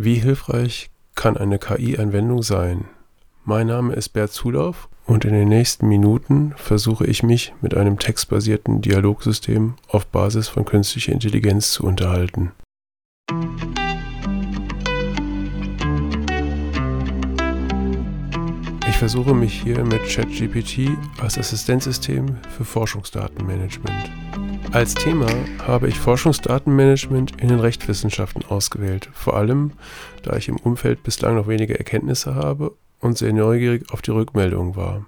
Wie hilfreich kann eine KI-Anwendung sein? Mein Name ist Bert Zulauf und in den nächsten Minuten versuche ich mich mit einem textbasierten Dialogsystem auf Basis von künstlicher Intelligenz zu unterhalten. Ich versuche mich hier mit ChatGPT als Assistenzsystem für Forschungsdatenmanagement. Als Thema habe ich Forschungsdatenmanagement in den Rechtswissenschaften ausgewählt, vor allem da ich im Umfeld bislang noch wenige Erkenntnisse habe und sehr neugierig auf die Rückmeldung war.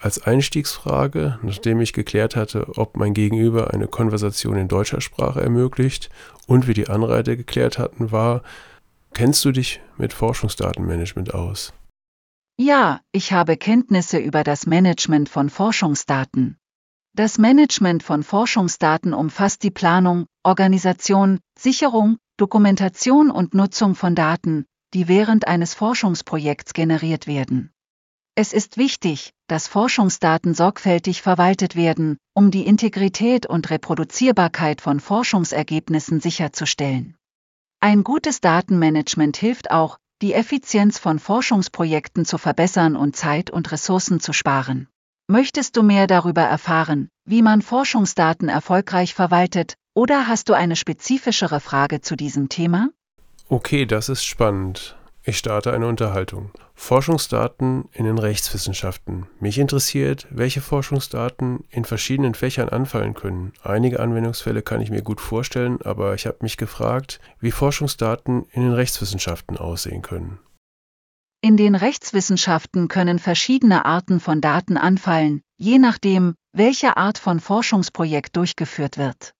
Als Einstiegsfrage, nachdem ich geklärt hatte, ob mein Gegenüber eine Konversation in deutscher Sprache ermöglicht und wir die Anreiter geklärt hatten, war, kennst du dich mit Forschungsdatenmanagement aus? Ja, ich habe Kenntnisse über das Management von Forschungsdaten. Das Management von Forschungsdaten umfasst die Planung, Organisation, Sicherung, Dokumentation und Nutzung von Daten, die während eines Forschungsprojekts generiert werden. Es ist wichtig, dass Forschungsdaten sorgfältig verwaltet werden, um die Integrität und Reproduzierbarkeit von Forschungsergebnissen sicherzustellen. Ein gutes Datenmanagement hilft auch, die Effizienz von Forschungsprojekten zu verbessern und Zeit und Ressourcen zu sparen. Möchtest du mehr darüber erfahren, wie man Forschungsdaten erfolgreich verwaltet, oder hast du eine spezifischere Frage zu diesem Thema? Okay, das ist spannend. Ich starte eine Unterhaltung. Forschungsdaten in den Rechtswissenschaften. Mich interessiert, welche Forschungsdaten in verschiedenen Fächern anfallen können. Einige Anwendungsfälle kann ich mir gut vorstellen, aber ich habe mich gefragt, wie Forschungsdaten in den Rechtswissenschaften aussehen können. In den Rechtswissenschaften können verschiedene Arten von Daten anfallen, je nachdem, welche Art von Forschungsprojekt durchgeführt wird.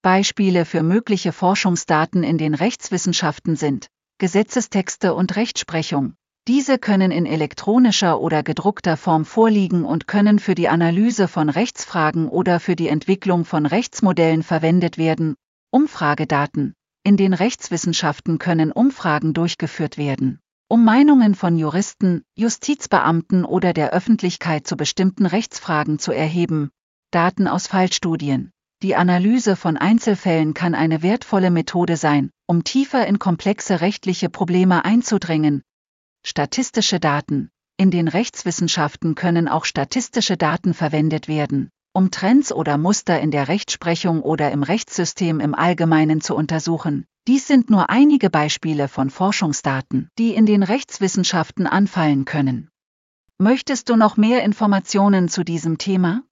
Beispiele für mögliche Forschungsdaten in den Rechtswissenschaften sind Gesetzestexte und Rechtsprechung. Diese können in elektronischer oder gedruckter Form vorliegen und können für die Analyse von Rechtsfragen oder für die Entwicklung von Rechtsmodellen verwendet werden. Umfragedaten. In den Rechtswissenschaften können Umfragen durchgeführt werden um Meinungen von Juristen, Justizbeamten oder der Öffentlichkeit zu bestimmten Rechtsfragen zu erheben. Daten aus Fallstudien. Die Analyse von Einzelfällen kann eine wertvolle Methode sein, um tiefer in komplexe rechtliche Probleme einzudringen. Statistische Daten. In den Rechtswissenschaften können auch statistische Daten verwendet werden, um Trends oder Muster in der Rechtsprechung oder im Rechtssystem im Allgemeinen zu untersuchen. Dies sind nur einige Beispiele von Forschungsdaten, die in den Rechtswissenschaften anfallen können. Möchtest du noch mehr Informationen zu diesem Thema?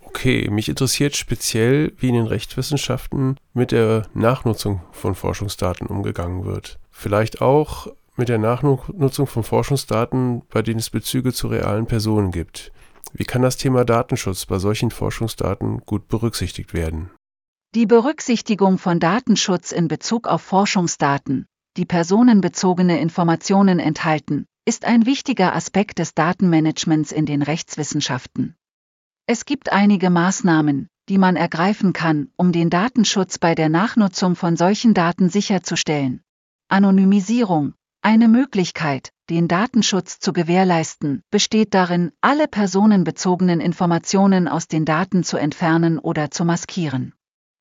Okay, mich interessiert speziell, wie in den Rechtswissenschaften mit der Nachnutzung von Forschungsdaten umgegangen wird. Vielleicht auch mit der Nachnutzung von Forschungsdaten, bei denen es Bezüge zu realen Personen gibt. Wie kann das Thema Datenschutz bei solchen Forschungsdaten gut berücksichtigt werden? Die Berücksichtigung von Datenschutz in Bezug auf Forschungsdaten, die personenbezogene Informationen enthalten, ist ein wichtiger Aspekt des Datenmanagements in den Rechtswissenschaften. Es gibt einige Maßnahmen, die man ergreifen kann, um den Datenschutz bei der Nachnutzung von solchen Daten sicherzustellen. Anonymisierung. Eine Möglichkeit, den Datenschutz zu gewährleisten, besteht darin, alle personenbezogenen Informationen aus den Daten zu entfernen oder zu maskieren.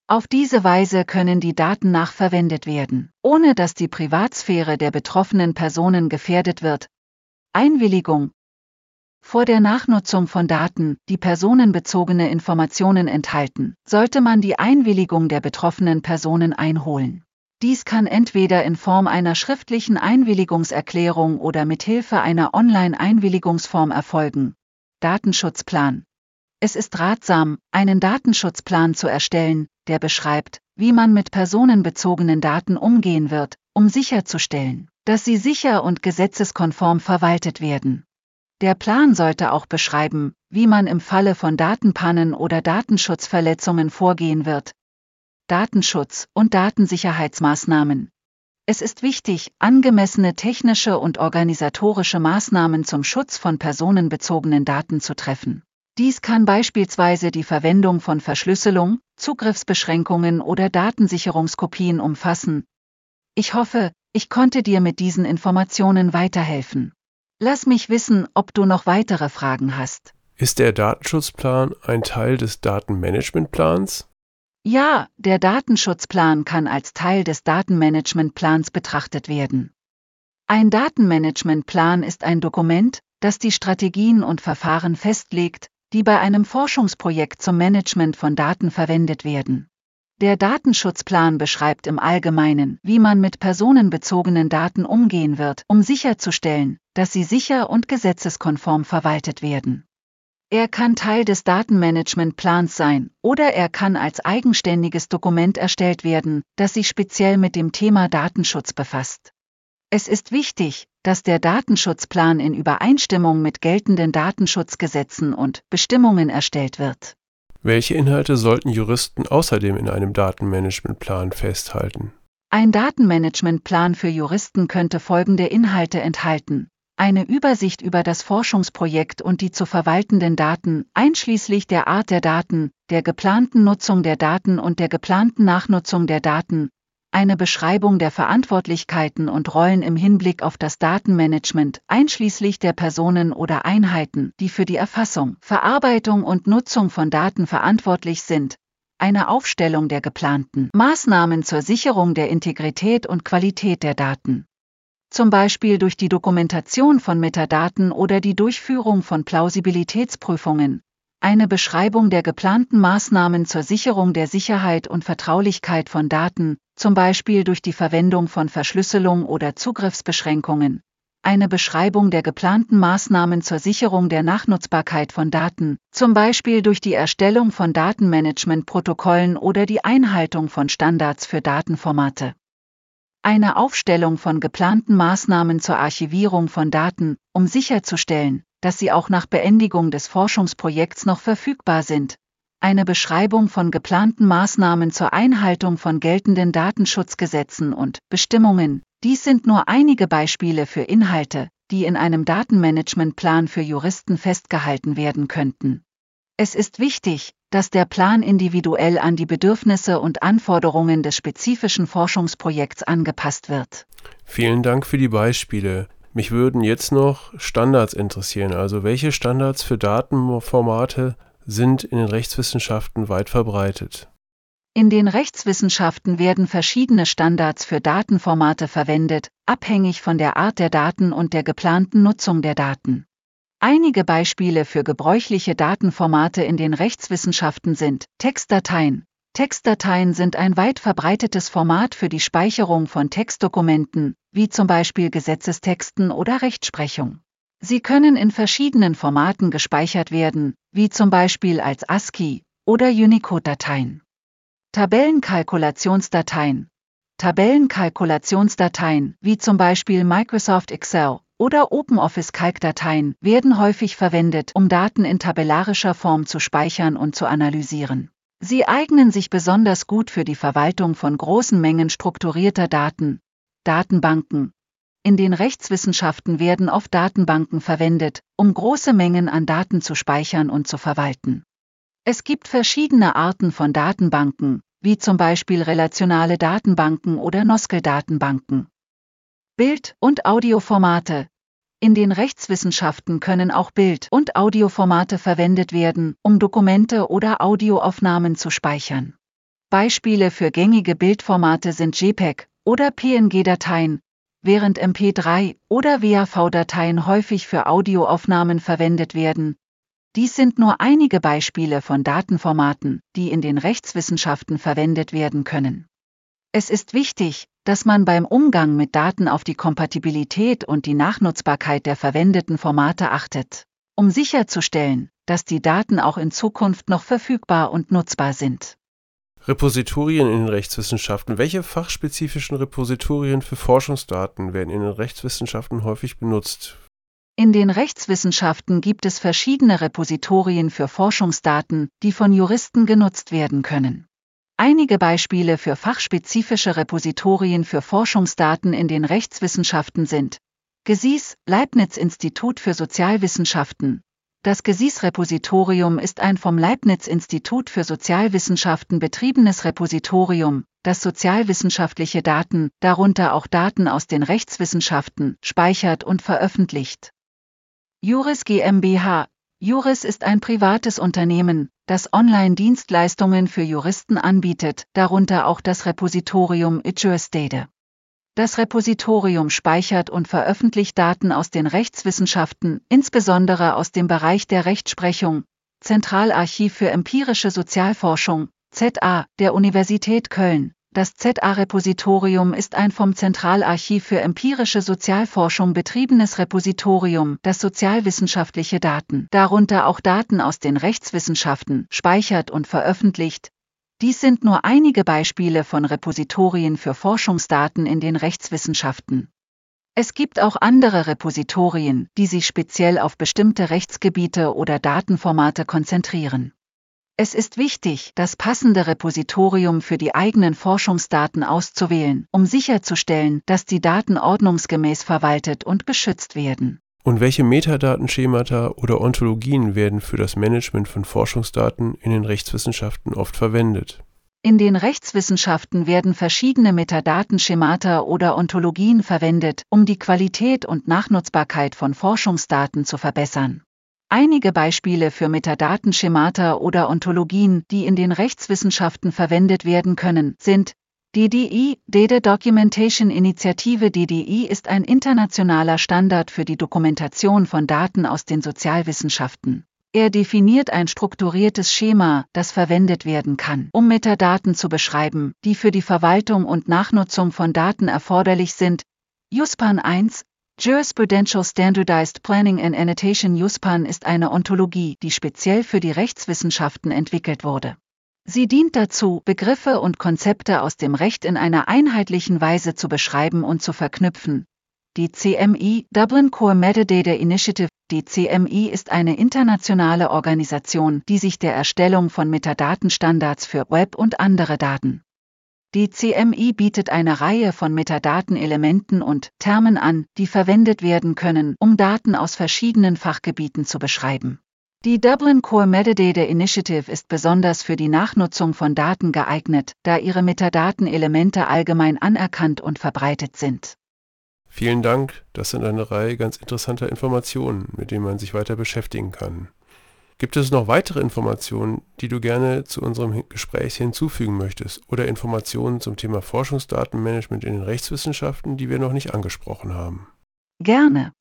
Auf diese Weise können die Daten nachverwendet werden, ohne dass die Privatsphäre der betroffenen Personen gefährdet wird. Einwilligung. Vor der Nachnutzung von Daten, die personenbezogene Informationen enthalten, sollte man die Einwilligung der betroffenen Personen einholen. Dies kann entweder in Form einer schriftlichen Einwilligungserklärung oder mithilfe einer Online-Einwilligungsform erfolgen. Datenschutzplan. Es ist ratsam, einen Datenschutzplan zu erstellen, der beschreibt, wie man mit personenbezogenen Daten umgehen wird, um sicherzustellen, dass sie sicher und gesetzeskonform verwaltet werden. Der Plan sollte auch beschreiben, wie man im Falle von Datenpannen oder Datenschutzverletzungen vorgehen wird. Datenschutz und Datensicherheitsmaßnahmen. Es ist wichtig, angemessene technische und organisatorische Maßnahmen zum Schutz von personenbezogenen Daten zu treffen. Dies kann beispielsweise die Verwendung von Verschlüsselung, Zugriffsbeschränkungen oder Datensicherungskopien umfassen. Ich hoffe, ich konnte dir mit diesen Informationen weiterhelfen. Lass mich wissen, ob du noch weitere Fragen hast. Ist der Datenschutzplan ein Teil des Datenmanagementplans? Ja, der Datenschutzplan kann als Teil des Datenmanagementplans betrachtet werden. Ein Datenmanagementplan ist ein Dokument, das die Strategien und Verfahren festlegt, die bei einem Forschungsprojekt zum Management von Daten verwendet werden. Der Datenschutzplan beschreibt im Allgemeinen, wie man mit personenbezogenen Daten umgehen wird, um sicherzustellen, dass sie sicher und gesetzeskonform verwaltet werden. Er kann Teil des Datenmanagementplans sein oder er kann als eigenständiges Dokument erstellt werden, das sich speziell mit dem Thema Datenschutz befasst. Es ist wichtig, dass der Datenschutzplan in Übereinstimmung mit geltenden Datenschutzgesetzen und Bestimmungen erstellt wird. Welche Inhalte sollten Juristen außerdem in einem Datenmanagementplan festhalten? Ein Datenmanagementplan für Juristen könnte folgende Inhalte enthalten. Eine Übersicht über das Forschungsprojekt und die zu verwaltenden Daten, einschließlich der Art der Daten, der geplanten Nutzung der Daten und der geplanten Nachnutzung der Daten, eine Beschreibung der Verantwortlichkeiten und Rollen im Hinblick auf das Datenmanagement, einschließlich der Personen oder Einheiten, die für die Erfassung, Verarbeitung und Nutzung von Daten verantwortlich sind, eine Aufstellung der geplanten Maßnahmen zur Sicherung der Integrität und Qualität der Daten. Zum Beispiel durch die Dokumentation von Metadaten oder die Durchführung von Plausibilitätsprüfungen, eine Beschreibung der geplanten Maßnahmen zur Sicherung der Sicherheit und Vertraulichkeit von Daten, zum Beispiel durch die Verwendung von Verschlüsselung oder Zugriffsbeschränkungen, eine Beschreibung der geplanten Maßnahmen zur Sicherung der Nachnutzbarkeit von Daten, zum Beispiel durch die Erstellung von Datenmanagementprotokollen oder die Einhaltung von Standards für Datenformate. Eine Aufstellung von geplanten Maßnahmen zur Archivierung von Daten, um sicherzustellen, dass sie auch nach Beendigung des Forschungsprojekts noch verfügbar sind. Eine Beschreibung von geplanten Maßnahmen zur Einhaltung von geltenden Datenschutzgesetzen und Bestimmungen. Dies sind nur einige Beispiele für Inhalte, die in einem Datenmanagementplan für Juristen festgehalten werden könnten. Es ist wichtig, dass der Plan individuell an die Bedürfnisse und Anforderungen des spezifischen Forschungsprojekts angepasst wird. Vielen Dank für die Beispiele. Mich würden jetzt noch Standards interessieren. Also welche Standards für Datenformate sind in den Rechtswissenschaften weit verbreitet? In den Rechtswissenschaften werden verschiedene Standards für Datenformate verwendet, abhängig von der Art der Daten und der geplanten Nutzung der Daten. Einige Beispiele für gebräuchliche Datenformate in den Rechtswissenschaften sind Textdateien, Textdateien sind ein weit verbreitetes Format für die Speicherung von Textdokumenten, wie zum Beispiel Gesetzestexten oder Rechtsprechung. Sie können in verschiedenen Formaten gespeichert werden, wie zum Beispiel als ASCII oder Unicode-Dateien. Tabellenkalkulationsdateien. Tabellenkalkulationsdateien, wie zum Beispiel Microsoft Excel oder OpenOffice Calc-Dateien, werden häufig verwendet, um Daten in tabellarischer Form zu speichern und zu analysieren. Sie eignen sich besonders gut für die Verwaltung von großen Mengen strukturierter Daten, Datenbanken. In den Rechtswissenschaften werden oft Datenbanken verwendet, um große Mengen an Daten zu speichern und zu verwalten. Es gibt verschiedene Arten von Datenbanken, wie zum Beispiel relationale Datenbanken oder Noskel-Datenbanken. Bild- und Audioformate, in den Rechtswissenschaften können auch Bild- und Audioformate verwendet werden, um Dokumente oder Audioaufnahmen zu speichern. Beispiele für gängige Bildformate sind JPEG oder PNG-Dateien, während MP3 oder WAV-Dateien häufig für Audioaufnahmen verwendet werden. Dies sind nur einige Beispiele von Datenformaten, die in den Rechtswissenschaften verwendet werden können. Es ist wichtig, dass man beim Umgang mit Daten auf die Kompatibilität und die Nachnutzbarkeit der verwendeten Formate achtet, um sicherzustellen, dass die Daten auch in Zukunft noch verfügbar und nutzbar sind. Repositorien in den Rechtswissenschaften. Welche fachspezifischen Repositorien für Forschungsdaten werden in den Rechtswissenschaften häufig benutzt? In den Rechtswissenschaften gibt es verschiedene Repositorien für Forschungsdaten, die von Juristen genutzt werden können. Einige Beispiele für fachspezifische Repositorien für Forschungsdaten in den Rechtswissenschaften sind GESIS, Leibniz-Institut für Sozialwissenschaften. Das GESIS-Repositorium ist ein vom Leibniz-Institut für Sozialwissenschaften betriebenes Repositorium, das sozialwissenschaftliche Daten, darunter auch Daten aus den Rechtswissenschaften, speichert und veröffentlicht. Juris GmbH Juris ist ein privates Unternehmen, das Online-Dienstleistungen für Juristen anbietet, darunter auch das Repositorium Ijuristade. Das Repositorium speichert und veröffentlicht Daten aus den Rechtswissenschaften, insbesondere aus dem Bereich der Rechtsprechung, Zentralarchiv für empirische Sozialforschung, ZA, der Universität Köln. Das ZA-Repositorium ist ein vom Zentralarchiv für empirische Sozialforschung betriebenes Repositorium, das sozialwissenschaftliche Daten, darunter auch Daten aus den Rechtswissenschaften, speichert und veröffentlicht. Dies sind nur einige Beispiele von Repositorien für Forschungsdaten in den Rechtswissenschaften. Es gibt auch andere Repositorien, die sich speziell auf bestimmte Rechtsgebiete oder Datenformate konzentrieren. Es ist wichtig, das passende Repositorium für die eigenen Forschungsdaten auszuwählen, um sicherzustellen, dass die Daten ordnungsgemäß verwaltet und geschützt werden. Und welche Metadatenschemata oder Ontologien werden für das Management von Forschungsdaten in den Rechtswissenschaften oft verwendet? In den Rechtswissenschaften werden verschiedene Metadatenschemata oder Ontologien verwendet, um die Qualität und Nachnutzbarkeit von Forschungsdaten zu verbessern. Einige Beispiele für Metadatenschemata oder Ontologien, die in den Rechtswissenschaften verwendet werden können, sind DDI, Data Documentation Initiative DDI ist ein internationaler Standard für die Dokumentation von Daten aus den Sozialwissenschaften. Er definiert ein strukturiertes Schema, das verwendet werden kann, um Metadaten zu beschreiben, die für die Verwaltung und Nachnutzung von Daten erforderlich sind. USPAN 1, Jurisprudential Standardized Planning and Annotation USPAN ist eine Ontologie, die speziell für die Rechtswissenschaften entwickelt wurde. Sie dient dazu, Begriffe und Konzepte aus dem Recht in einer einheitlichen Weise zu beschreiben und zu verknüpfen. Die CMI Dublin Core Metadata Initiative Die CMI ist eine internationale Organisation, die sich der Erstellung von Metadatenstandards für Web und andere Daten die CMI bietet eine Reihe von Metadatenelementen und Termen an, die verwendet werden können, um Daten aus verschiedenen Fachgebieten zu beschreiben. Die Dublin Core Metadata Initiative ist besonders für die Nachnutzung von Daten geeignet, da ihre Metadatenelemente allgemein anerkannt und verbreitet sind. Vielen Dank, das sind eine Reihe ganz interessanter Informationen, mit denen man sich weiter beschäftigen kann. Gibt es noch weitere Informationen, die du gerne zu unserem Gespräch hinzufügen möchtest oder Informationen zum Thema Forschungsdatenmanagement in den Rechtswissenschaften, die wir noch nicht angesprochen haben? Gerne.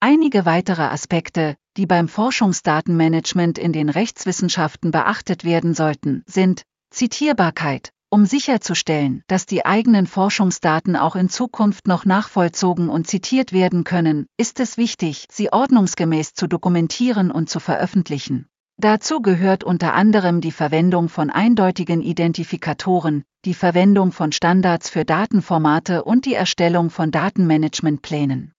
Einige weitere Aspekte, die beim Forschungsdatenmanagement in den Rechtswissenschaften beachtet werden sollten, sind Zitierbarkeit, um sicherzustellen, dass die eigenen Forschungsdaten auch in Zukunft noch nachvollzogen und zitiert werden können, ist es wichtig, sie ordnungsgemäß zu dokumentieren und zu veröffentlichen. Dazu gehört unter anderem die Verwendung von eindeutigen Identifikatoren, die Verwendung von Standards für Datenformate und die Erstellung von Datenmanagementplänen.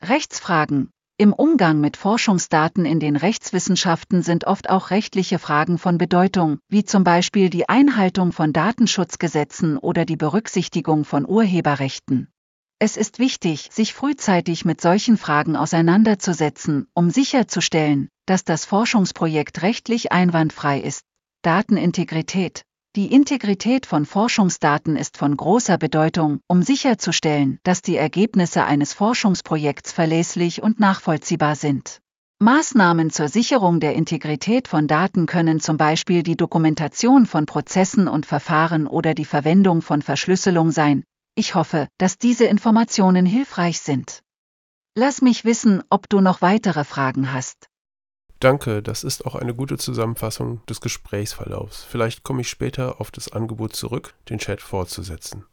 Rechtsfragen, im Umgang mit Forschungsdaten in den Rechtswissenschaften sind oft auch rechtliche Fragen von Bedeutung, wie zum Beispiel die Einhaltung von Datenschutzgesetzen oder die Berücksichtigung von Urheberrechten. Es ist wichtig, sich frühzeitig mit solchen Fragen auseinanderzusetzen, um sicherzustellen, dass das Forschungsprojekt rechtlich einwandfrei ist. Datenintegrität, die Integrität von Forschungsdaten ist von großer Bedeutung, um sicherzustellen, dass die Ergebnisse eines Forschungsprojekts verlässlich und nachvollziehbar sind. Maßnahmen zur Sicherung der Integrität von Daten können zum Beispiel die Dokumentation von Prozessen und Verfahren oder die Verwendung von Verschlüsselung sein. Ich hoffe, dass diese Informationen hilfreich sind. Lass mich wissen, ob du noch weitere Fragen hast. Danke, das ist auch eine gute Zusammenfassung des Gesprächsverlaufs. Vielleicht komme ich später auf das Angebot zurück, den Chat fortzusetzen.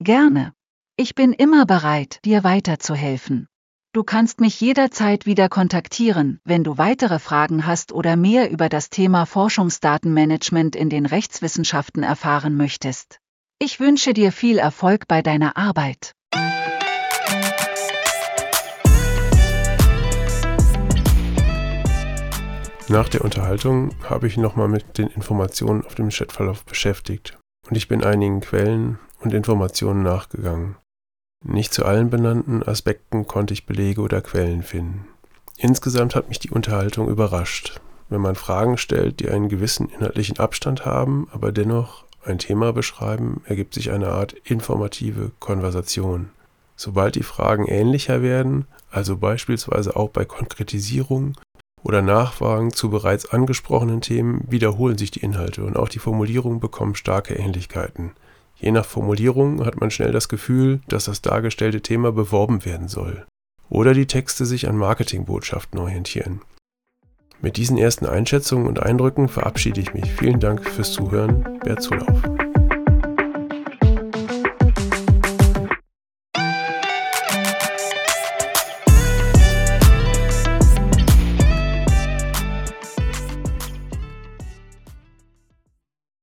Gerne. Ich bin immer bereit, dir weiterzuhelfen. Du kannst mich jederzeit wieder kontaktieren, wenn du weitere Fragen hast oder mehr über das Thema Forschungsdatenmanagement in den Rechtswissenschaften erfahren möchtest. Ich wünsche dir viel Erfolg bei deiner Arbeit. Nach der Unterhaltung habe ich nochmal mit den Informationen auf dem Chatverlauf beschäftigt und ich bin einigen Quellen und Informationen nachgegangen. Nicht zu allen benannten Aspekten konnte ich Belege oder Quellen finden. Insgesamt hat mich die Unterhaltung überrascht. Wenn man Fragen stellt, die einen gewissen inhaltlichen Abstand haben, aber dennoch ein Thema beschreiben, ergibt sich eine Art informative Konversation. Sobald die Fragen ähnlicher werden, also beispielsweise auch bei Konkretisierung oder Nachfragen zu bereits angesprochenen Themen wiederholen sich die Inhalte und auch die Formulierungen bekommen starke Ähnlichkeiten. Je nach Formulierung hat man schnell das Gefühl, dass das dargestellte Thema beworben werden soll. Oder die Texte sich an Marketingbotschaften orientieren. Mit diesen ersten Einschätzungen und Eindrücken verabschiede ich mich. Vielen Dank fürs Zuhören. Bert Zulauf.